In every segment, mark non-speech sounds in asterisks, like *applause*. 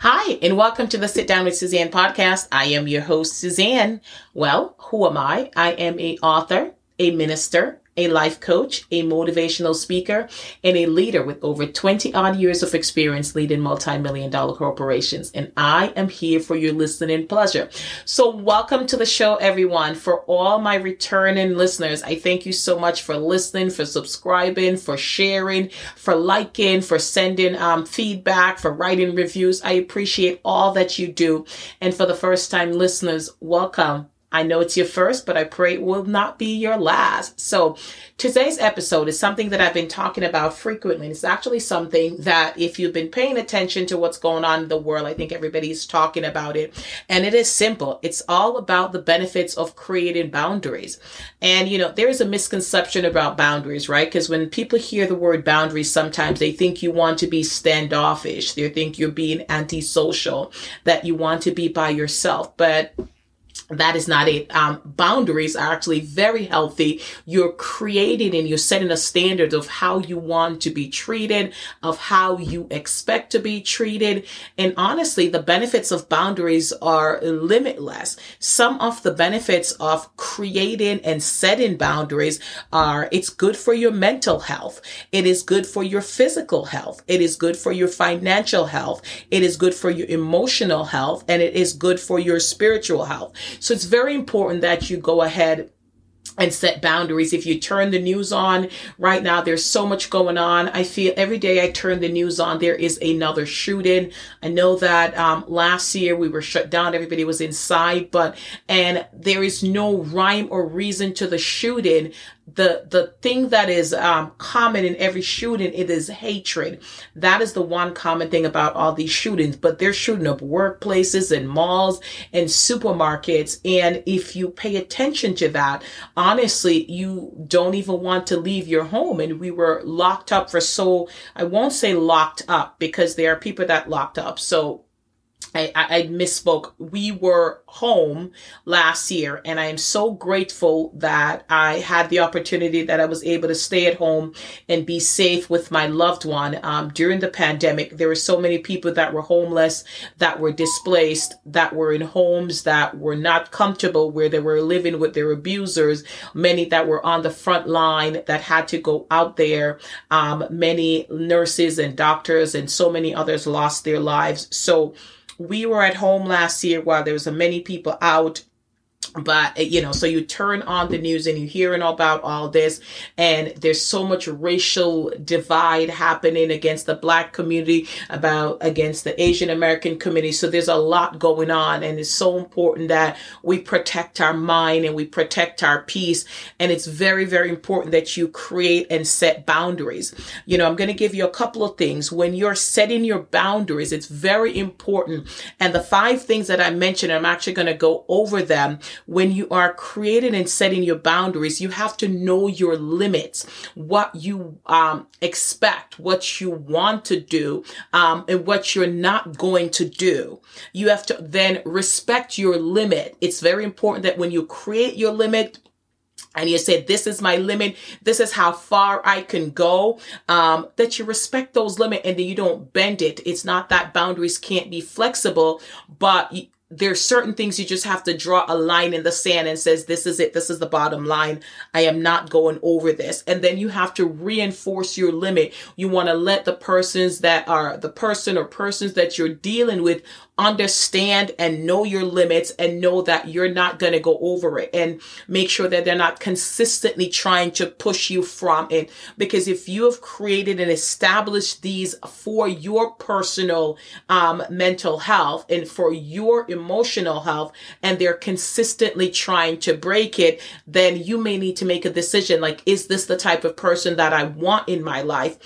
Hi, and welcome to the Sit Down with Suzanne podcast. I am your host, Suzanne. Well, who am I? I am a author, a minister, a life coach, a motivational speaker, and a leader with over 20 odd years of experience leading multi-million dollar corporations. And I am here for your listening pleasure. So welcome to the show, everyone. For all my returning listeners, I thank you so much for listening, for subscribing, for sharing, for liking, for sending um, feedback, for writing reviews. I appreciate all that you do. And for the first time listeners, welcome. I know it's your first, but I pray it will not be your last. So today's episode is something that I've been talking about frequently. It's actually something that if you've been paying attention to what's going on in the world, I think everybody's talking about it. And it is simple. It's all about the benefits of creating boundaries. And, you know, there is a misconception about boundaries, right? Because when people hear the word boundaries, sometimes they think you want to be standoffish. They think you're being antisocial, that you want to be by yourself. But that is not it. Um, boundaries are actually very healthy. You're creating and you're setting a standard of how you want to be treated, of how you expect to be treated. And honestly, the benefits of boundaries are limitless. Some of the benefits of creating and setting boundaries are it's good for your mental health. It is good for your physical health. It is good for your financial health. It is good for your emotional health and it is good for your spiritual health. So it's very important that you go ahead and set boundaries. If you turn the news on right now, there's so much going on. I feel every day I turn the news on, there is another shooting. I know that um, last year we were shut down, everybody was inside, but and there is no rhyme or reason to the shooting the the thing that is um, common in every shooting it is hatred. That is the one common thing about all these shootings but they're shooting up workplaces and malls and supermarkets. And if you pay attention to that honestly you don't even want to leave your home. And we were locked up for so i won't say locked up because there are people that locked up. So I, I, misspoke. We were home last year, and I am so grateful that I had the opportunity that I was able to stay at home and be safe with my loved one um, during the pandemic. There were so many people that were homeless, that were displaced, that were in homes that were not comfortable, where they were living with their abusers. Many that were on the front line that had to go out there. Um, many nurses and doctors and so many others lost their lives. So we were at home last year while there was a many people out but eh, you know so you turn on the news and you're hearing about all this and there's so much racial divide happening against the black community about against the asian american community. So there's a lot going on and it's so important that we protect our mind and we protect our peace. And it's very very important that you create and set boundaries. You know i'm going to give you a couple of things. When you're setting your boundaries it's very important. And the five things that i mentioned i'm actually going to go over them when you are creating and setting your boundaries, you have to know your limits, what you um, expect, what you want to do, um, and what you're not going to do. You have to then respect your limit. It's very important that when you create your limit, and you say this is my limit. This is how far I can go. Um, that you respect those limits and then you don't bend it. It's not that boundaries can't be flexible, but there's certain things you just have to draw a line in the sand and says this is it. This is the bottom line. I am not going over this. And then you have to reinforce your limit. You want to let the persons that are the person or persons that you're dealing with understand and know your limits and know that you're not going to go over it and make sure that they're not consistently trying to push you from it. Because if you have created and established these for your personal um, mental health and for your emotional health, and they're consistently trying to break it, then you may need to make a decision like, is this the type of person that I want in my life?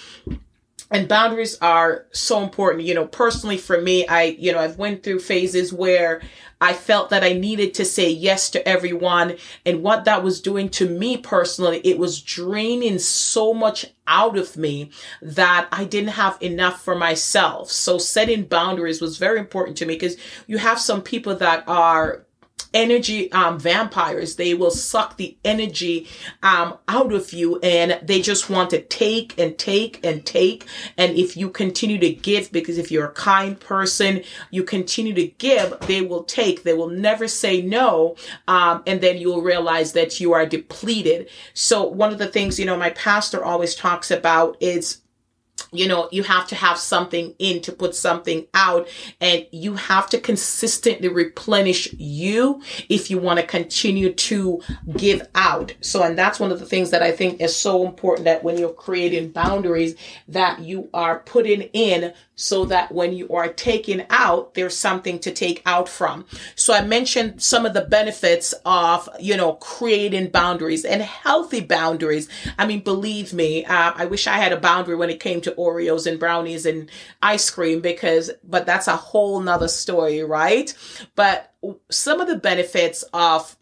And boundaries are so important. You know personally for me i you know i've went through phases where i felt that i needed to say yes to everyone. And what that was doing to me personally it was draining so much out of me that i didn't have enough for myself. So setting boundaries was very important to me because you have some people that are energy um, vampires. They will suck the energy um, out of you and they just want to take and take and take. And if you continue to give, because if you're a kind person, you continue to give, they will take. They will never say no. Um, and then you'll realize that you are depleted. So one of the things, you know, my pastor always talks about is you know, you have to have something in to put something out and you have to consistently replenish you if you want to continue to give out. So, and that's one of the things that I think is so important that when you're creating boundaries that you are putting in so that when you are taking out, there's something to take out from. So I mentioned some of the benefits of, you know, creating boundaries and healthy boundaries. I mean, believe me, uh, I wish I had a boundary when it came to Oreos and brownies and ice cream because, but that's a whole nother story, right? But some of the benefits of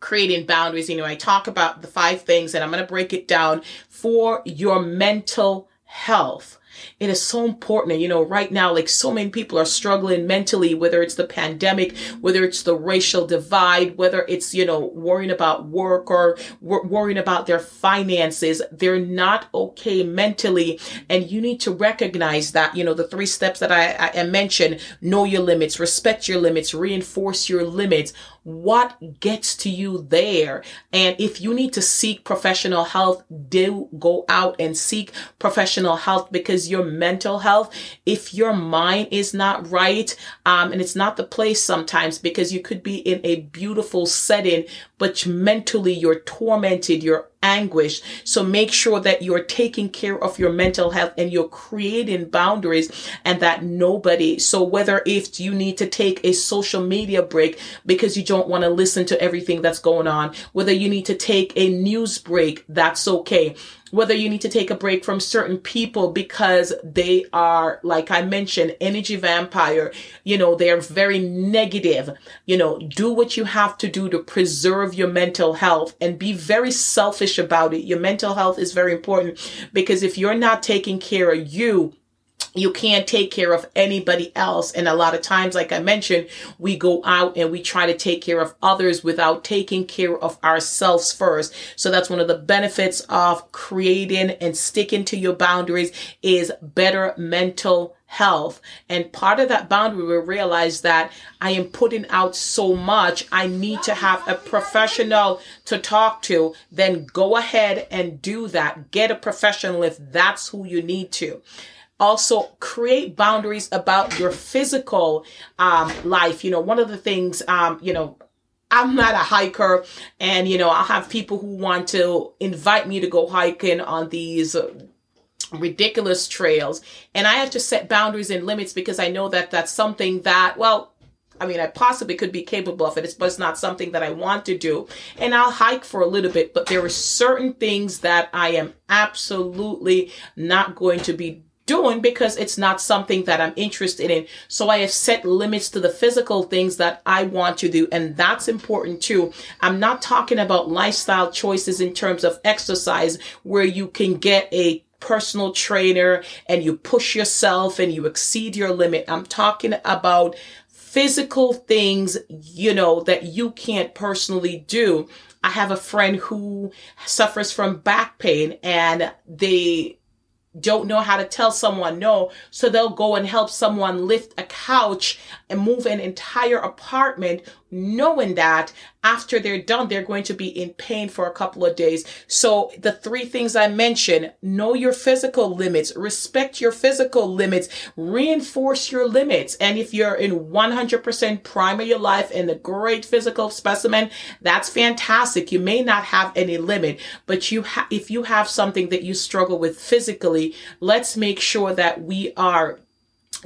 creating boundaries, you know, I talk about the five things and I'm going to break it down for your mental health. It is so important. You know, right now, like so many people are struggling mentally, whether it's the pandemic, whether it's the racial divide, whether it's, you know, worrying about work or wor- worrying about their finances. They're not okay mentally. And you need to recognize that, you know, the three steps that I, I mentioned, know your limits, respect your limits, reinforce your limits what gets to you there. And if you need to seek professional health, do go out and seek professional health because your mental health, if your mind is not right, um, and it's not the place sometimes because you could be in a beautiful setting, but mentally you're tormented, you're anguish. So make sure that you're taking care of your mental health and you're creating boundaries and that nobody, so whether if you need to take a social media break because you don't want to listen to everything that's going on, whether you need to take a news break, that's okay whether you need to take a break from certain people because they are, like I mentioned, energy vampire, you know, they're very negative. You know, do what you have to do to preserve your mental health and be very selfish about it. Your mental health is very important because if you're not taking care of you, you can't take care of anybody else. And a lot of times, like I mentioned, we go out and we try to take care of others without taking care of ourselves first. So that's one of the benefits of creating and sticking to your boundaries is better mental health. And part of that boundary will realize that I am putting out so much. I need to have a professional to talk to. Then go ahead and do that. Get a professional if that's who you need to also create boundaries about your physical um, life. You know, one of the things, um, you know, I'm not a hiker, and you know, I'll have people who want to invite me to go hiking on these. Ridiculous trails and i have to set boundaries and limits because i know that that's something that well I mean, I possibly could be capable of it, but it's not something that I want to do. And I'll hike for a little bit, but there are certain things that I am absolutely not going to be doing because it's not something that I'm interested in. So I have set limits to the physical things that I want to do. And that's important too. I'm not talking about lifestyle choices in terms of exercise where you can get a personal trainer and you push yourself and you exceed your limit. I'm talking about physical things, you know, that you can't personally do. I have a friend who suffers from back pain and they don't know how to tell someone no. So they'll go and help someone lift a couch and move an entire apartment knowing that after they're done, they're going to be in pain for a couple of days. So the three things I mentioned, know your physical limits, respect your physical limits, reinforce your limits. And if you're in 100% prime of your life and a great physical specimen, that's fantastic. You may not have any limit, but you ha- if you have something that you struggle with physically, let's make sure that we are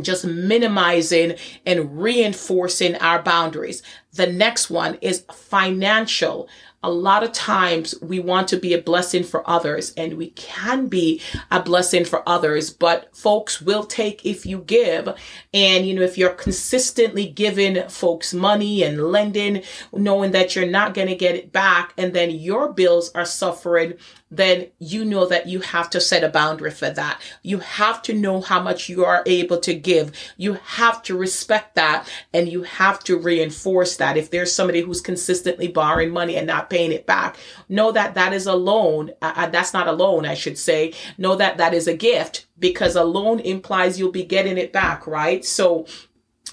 just minimizing and reinforcing our boundaries. The next one is financial a lot of times we want to be a blessing for others and we can be a blessing for others, but folks will take if you give. And, you know, if you're consistently giving folks money and lending, knowing that you're not going to get it back and then your bills are suffering, then you know that you have to set a boundary for that. You have to know how much you are able to give. You have to respect that and you have to reinforce that. If there's somebody who's consistently borrowing money and not paying it back, know that that is a loan. Uh, uh that's not a loan, I should say. Know that that is a gift because a loan implies you'll be getting it back, right? So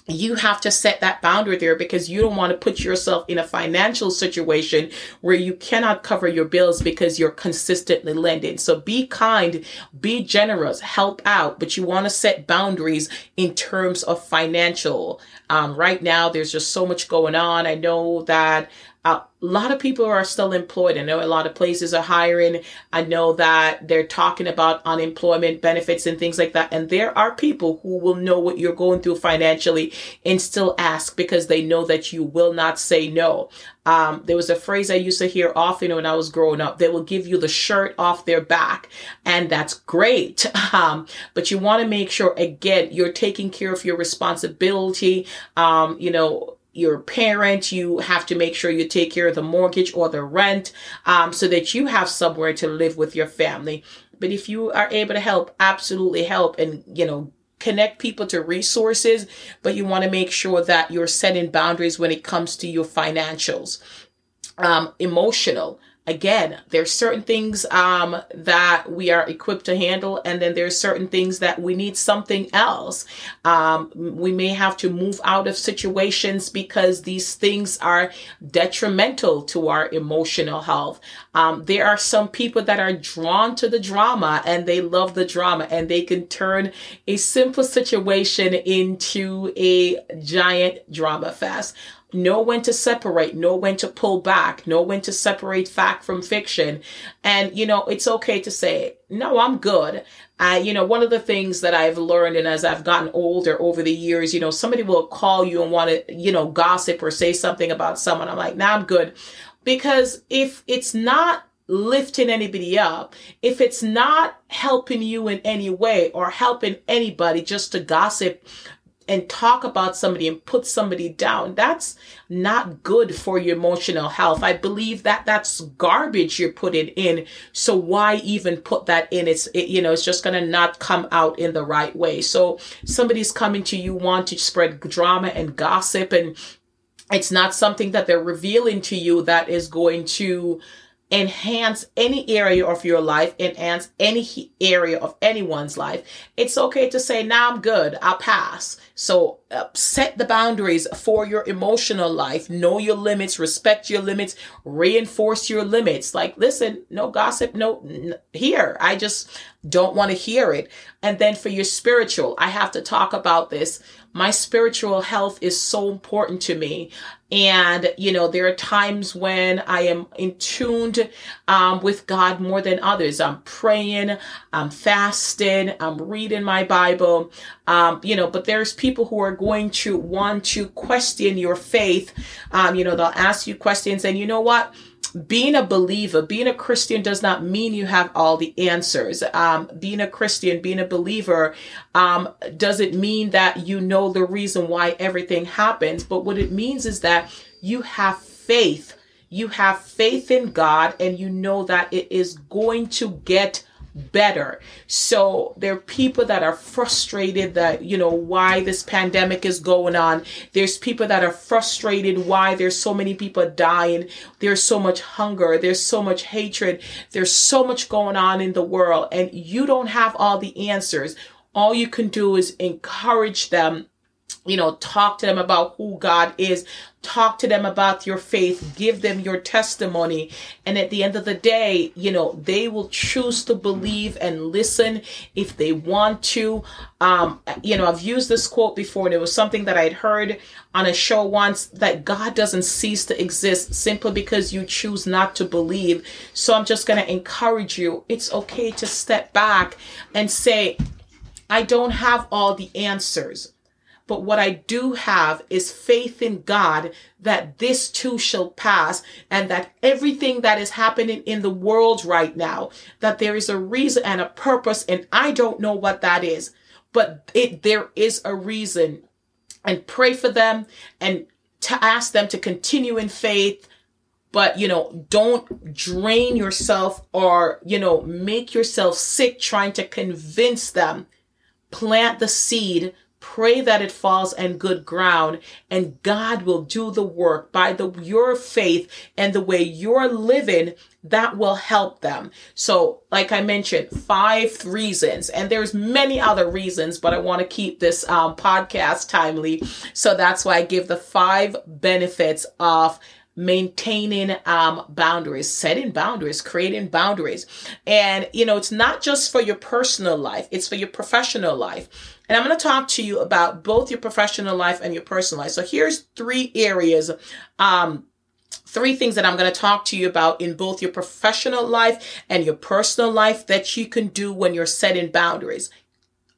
you have to set that boundary there because you don't want to put yourself in a financial situation where you cannot cover your bills because you're consistently lending. So be kind, be generous, help out, but you want to set boundaries in terms of financial. Um, right now, there's just so much going on. I know that a lot of people are still employed. I know a lot of places are hiring. I know that they're talking about unemployment benefits and things like that. And there are people who will know what you're going through financially and still ask because they know that you will not say no. Um, there was a phrase I used to hear often when I was growing up. They will give you the shirt off their back, and that's great. *laughs* Um, but you want to make sure again you're taking care of your responsibility. Um, you know your parent, you have to make sure you take care of the mortgage or the rent um, so that you have somewhere to live with your family. But if you are able to help, absolutely help and, you know, connect people to resources, but you want to make sure that you're setting boundaries when it comes to your financials. Um, emotional again, there's certain things um, that we are equipped to handle, and then there's certain things that we need something else. Um, we may have to move out of situations because these things are detrimental to our emotional health. Um, there are some people that are drawn to the drama and they love the drama, and they can turn a simple situation into a giant drama fest know when to separate, know when to pull back, know when to separate fact from fiction. And, you know, it's okay to say, no, I'm good. I, you know, one of the things that I've learned and as I've gotten older over the years, you know, somebody will call you and want to, you know, gossip or say something about someone. I'm like, nah, I'm good. Because if it's not lifting anybody up, if it's not helping you in any way or helping anybody just to gossip and talk about somebody and put somebody down that's not good for your emotional health. I believe that that's garbage you're putting in. So why even put that in? It's it, you know it's just going to not come out in the right way. So somebody's coming to you want to spread drama and gossip and it's not something that they're revealing to you that is going to enhance any area of your life, enhance any area of anyone's life, it's okay to say, now I'm good, I'll pass. So uh, set the boundaries for your emotional life. Know your limits, respect your limits, reinforce your limits. Like, listen, no gossip, no n- here. I just don't want to hear it. And then for your spiritual, I have to talk about this. My spiritual health is so important to me. And, you know, there are times when I am in tuned um, with God more than others. I'm praying, I'm fasting, I'm reading my Bible, um, you know, but there's people who are going to want to question your faith. Um, you know, they'll ask you questions and you know what? Being a believer, being a Christian does not mean you have all the answers. Um, being a Christian, being a believer, um, doesn't mean that you know the reason why everything happens. But what it means is that you have faith. You have faith in God and you know that it is going to get better. So there are people that are frustrated that, you know, why this pandemic is going on. There's people that are frustrated why there's so many people dying. There's so much hunger. There's so much hatred. There's so much going on in the world and you don't have all the answers. All you can do is encourage them you know, talk to them about who God is, talk to them about your faith, give them your testimony. And at the end of the day, you know, they will choose to believe and listen if they want to. Um, you know, I've used this quote before and it was something that I'd heard on a show once that God doesn't cease to exist simply because you choose not to believe. So I'm just going to encourage you. It's okay to step back and say, I don't have all the answers. But what I do have is faith in God that this too shall pass and that everything that is happening in the world right now, that there is a reason and a purpose. And I don't know what that is, but it, there is a reason and pray for them and to ask them to continue in faith but you know don't drain yourself or you know make yourself sick trying to convince them plant the seed Pray that it falls on good ground and God will do the work by the your faith and the way you're living that will help them. So, like I mentioned, five reasons, and there's many other reasons, but I want to keep this um, podcast timely. So that's why I give the five benefits of maintaining um, boundaries, setting boundaries, creating boundaries. And, you know, it's not just for your personal life, it's for your professional life. And I'm going to talk to you about both your professional life and your personal life. So here's three areas, um, three things that I'm going to talk to you about in both your professional life and your personal life that you can do when you're setting boundaries.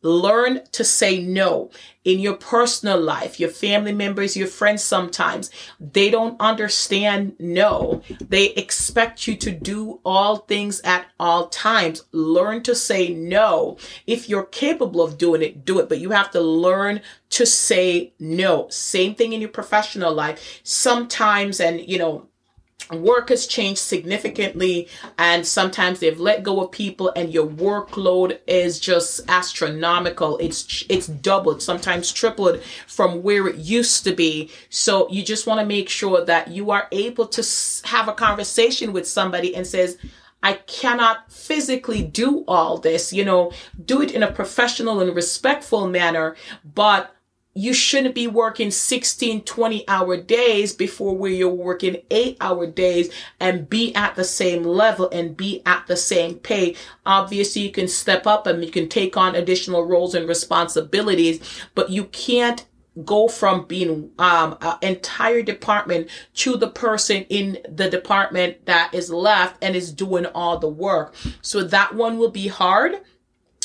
Learn to say no in your personal life, your family members, your friends sometimes. They don't understand no. They expect you to do all things at all times. Learn to say no. If you're capable of doing it, do it, but you have to learn to say no. Same thing in your professional life. Sometimes, and you know, work has changed significantly and sometimes they've let go of people and your workload is just astronomical. It's it's doubled sometimes tripled from where it used to be. So you just want to make sure that you are able to have a conversation with somebody and says I cannot physically do all this, you know, do it in a professional and respectful manner, but you shouldn't be working 16, 20 hour days before where you're working eight hour days and be at the same level and be at the same pay. Obviously, you can step up and you can take on additional roles and responsibilities, but you can't go from being um an entire department to the person in the department that is left and is doing all the work. So that one will be hard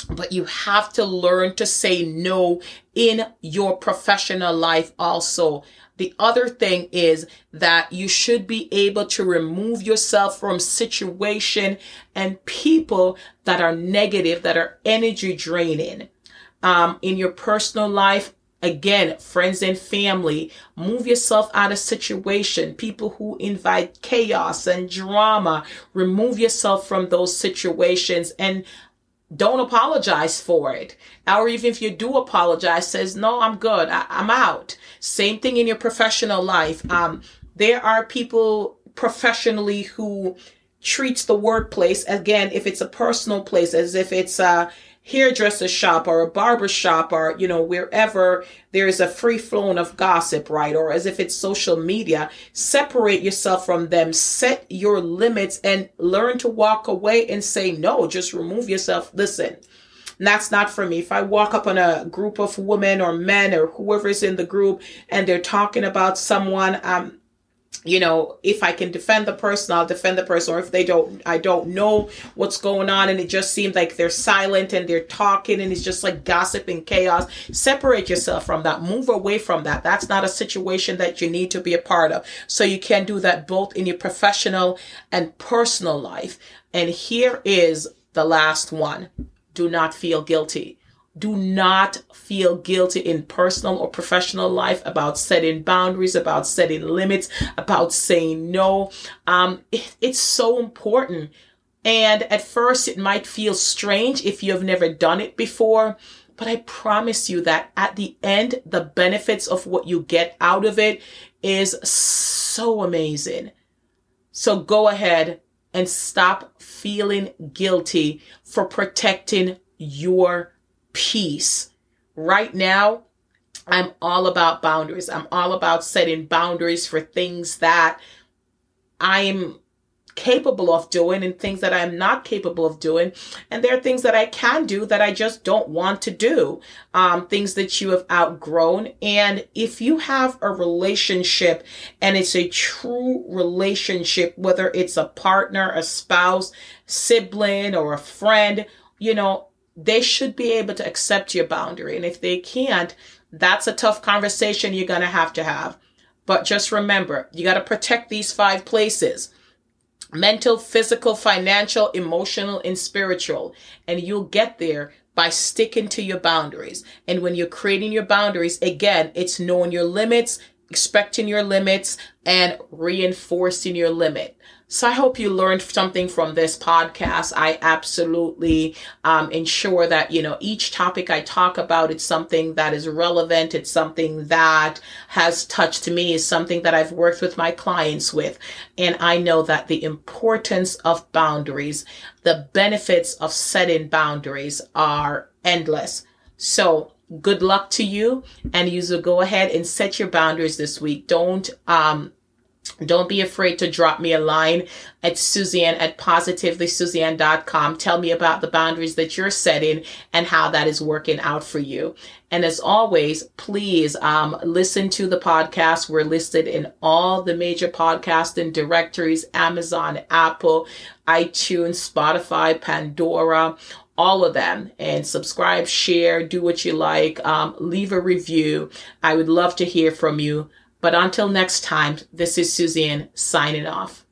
but you have to learn to say no in your professional life also. The other thing is that you should be able to remove yourself from situation and people that are negative, that are energy draining. Um, in your personal life, again, friends and family, move yourself out of situation. People who invite chaos and drama, remove yourself from those situations and don't apologize for it. Or even if you do apologize, says, no, I'm good. I, am out. Same thing in your professional life. Um, there are people professionally who treats the workplace, again, if it's a personal place, as if it's a, hairdresser shop or a barber shop or, you know, wherever there's a free flowing of gossip, right? Or as if it's social media, separate yourself from them, set your limits and learn to walk away and say no, just remove yourself. Listen, that's not for me. If I walk up on a group of women or men or whoever's in the group and they're talking about someone, um, you know, if I can defend the person, I'll defend the person. Or if they don't, I don't know what's going on and it just seems like they're silent and they're talking and it's just like gossip and chaos. Separate yourself from that. Move away from that. That's not a situation that you need to be a part of. So you can do that both in your professional and personal life. And here is the last one. Do not feel guilty do not feel guilty in personal or professional life about setting boundaries, about setting limits, about saying no. Um, it, it's so important. And at first, it might feel strange if you have never done it before. But I promise you that at the end, the benefits of what you get out of it is so amazing. So go ahead and stop feeling guilty for protecting your peace. Right now, I'm all about boundaries. I'm all about setting boundaries for things that I'm capable of doing and things that I'm not capable of doing. And there are things that I can do that I just don't want to do. Um, things that you have outgrown. And if you have a relationship and it's a true relationship, whether it's a partner, a spouse, sibling, or a friend, you know, they should be able to accept your boundary. And if they can't, that's a tough conversation you're going to have to have. But just remember, you got to protect these five places mental, physical, financial, emotional, and spiritual. And you'll get there by sticking to your boundaries. And when you're creating your boundaries, again, it's knowing your limits, expecting your limits and reinforcing your limit. So I hope you learned something from this podcast. I absolutely um, ensure that, you know, each topic I talk about, it's something that is relevant. It's something that has touched me, is something that I've worked with my clients with. And I know that the importance of boundaries, the benefits of setting boundaries are endless. So good luck to you and you will go ahead and set your boundaries this week. Don't, um, don't be afraid to drop me a line at Suzanne at positivelysuzanne.com. Tell me about the boundaries that you're setting and how that is working out for you. And as always, please um, listen to the podcast. We're listed in all the major podcasting directories Amazon, Apple, iTunes, Spotify, Pandora, all of them and subscribe, share, do what you like, um, leave a review. I would love to hear from you. But until next time, this is Suzanne signing off.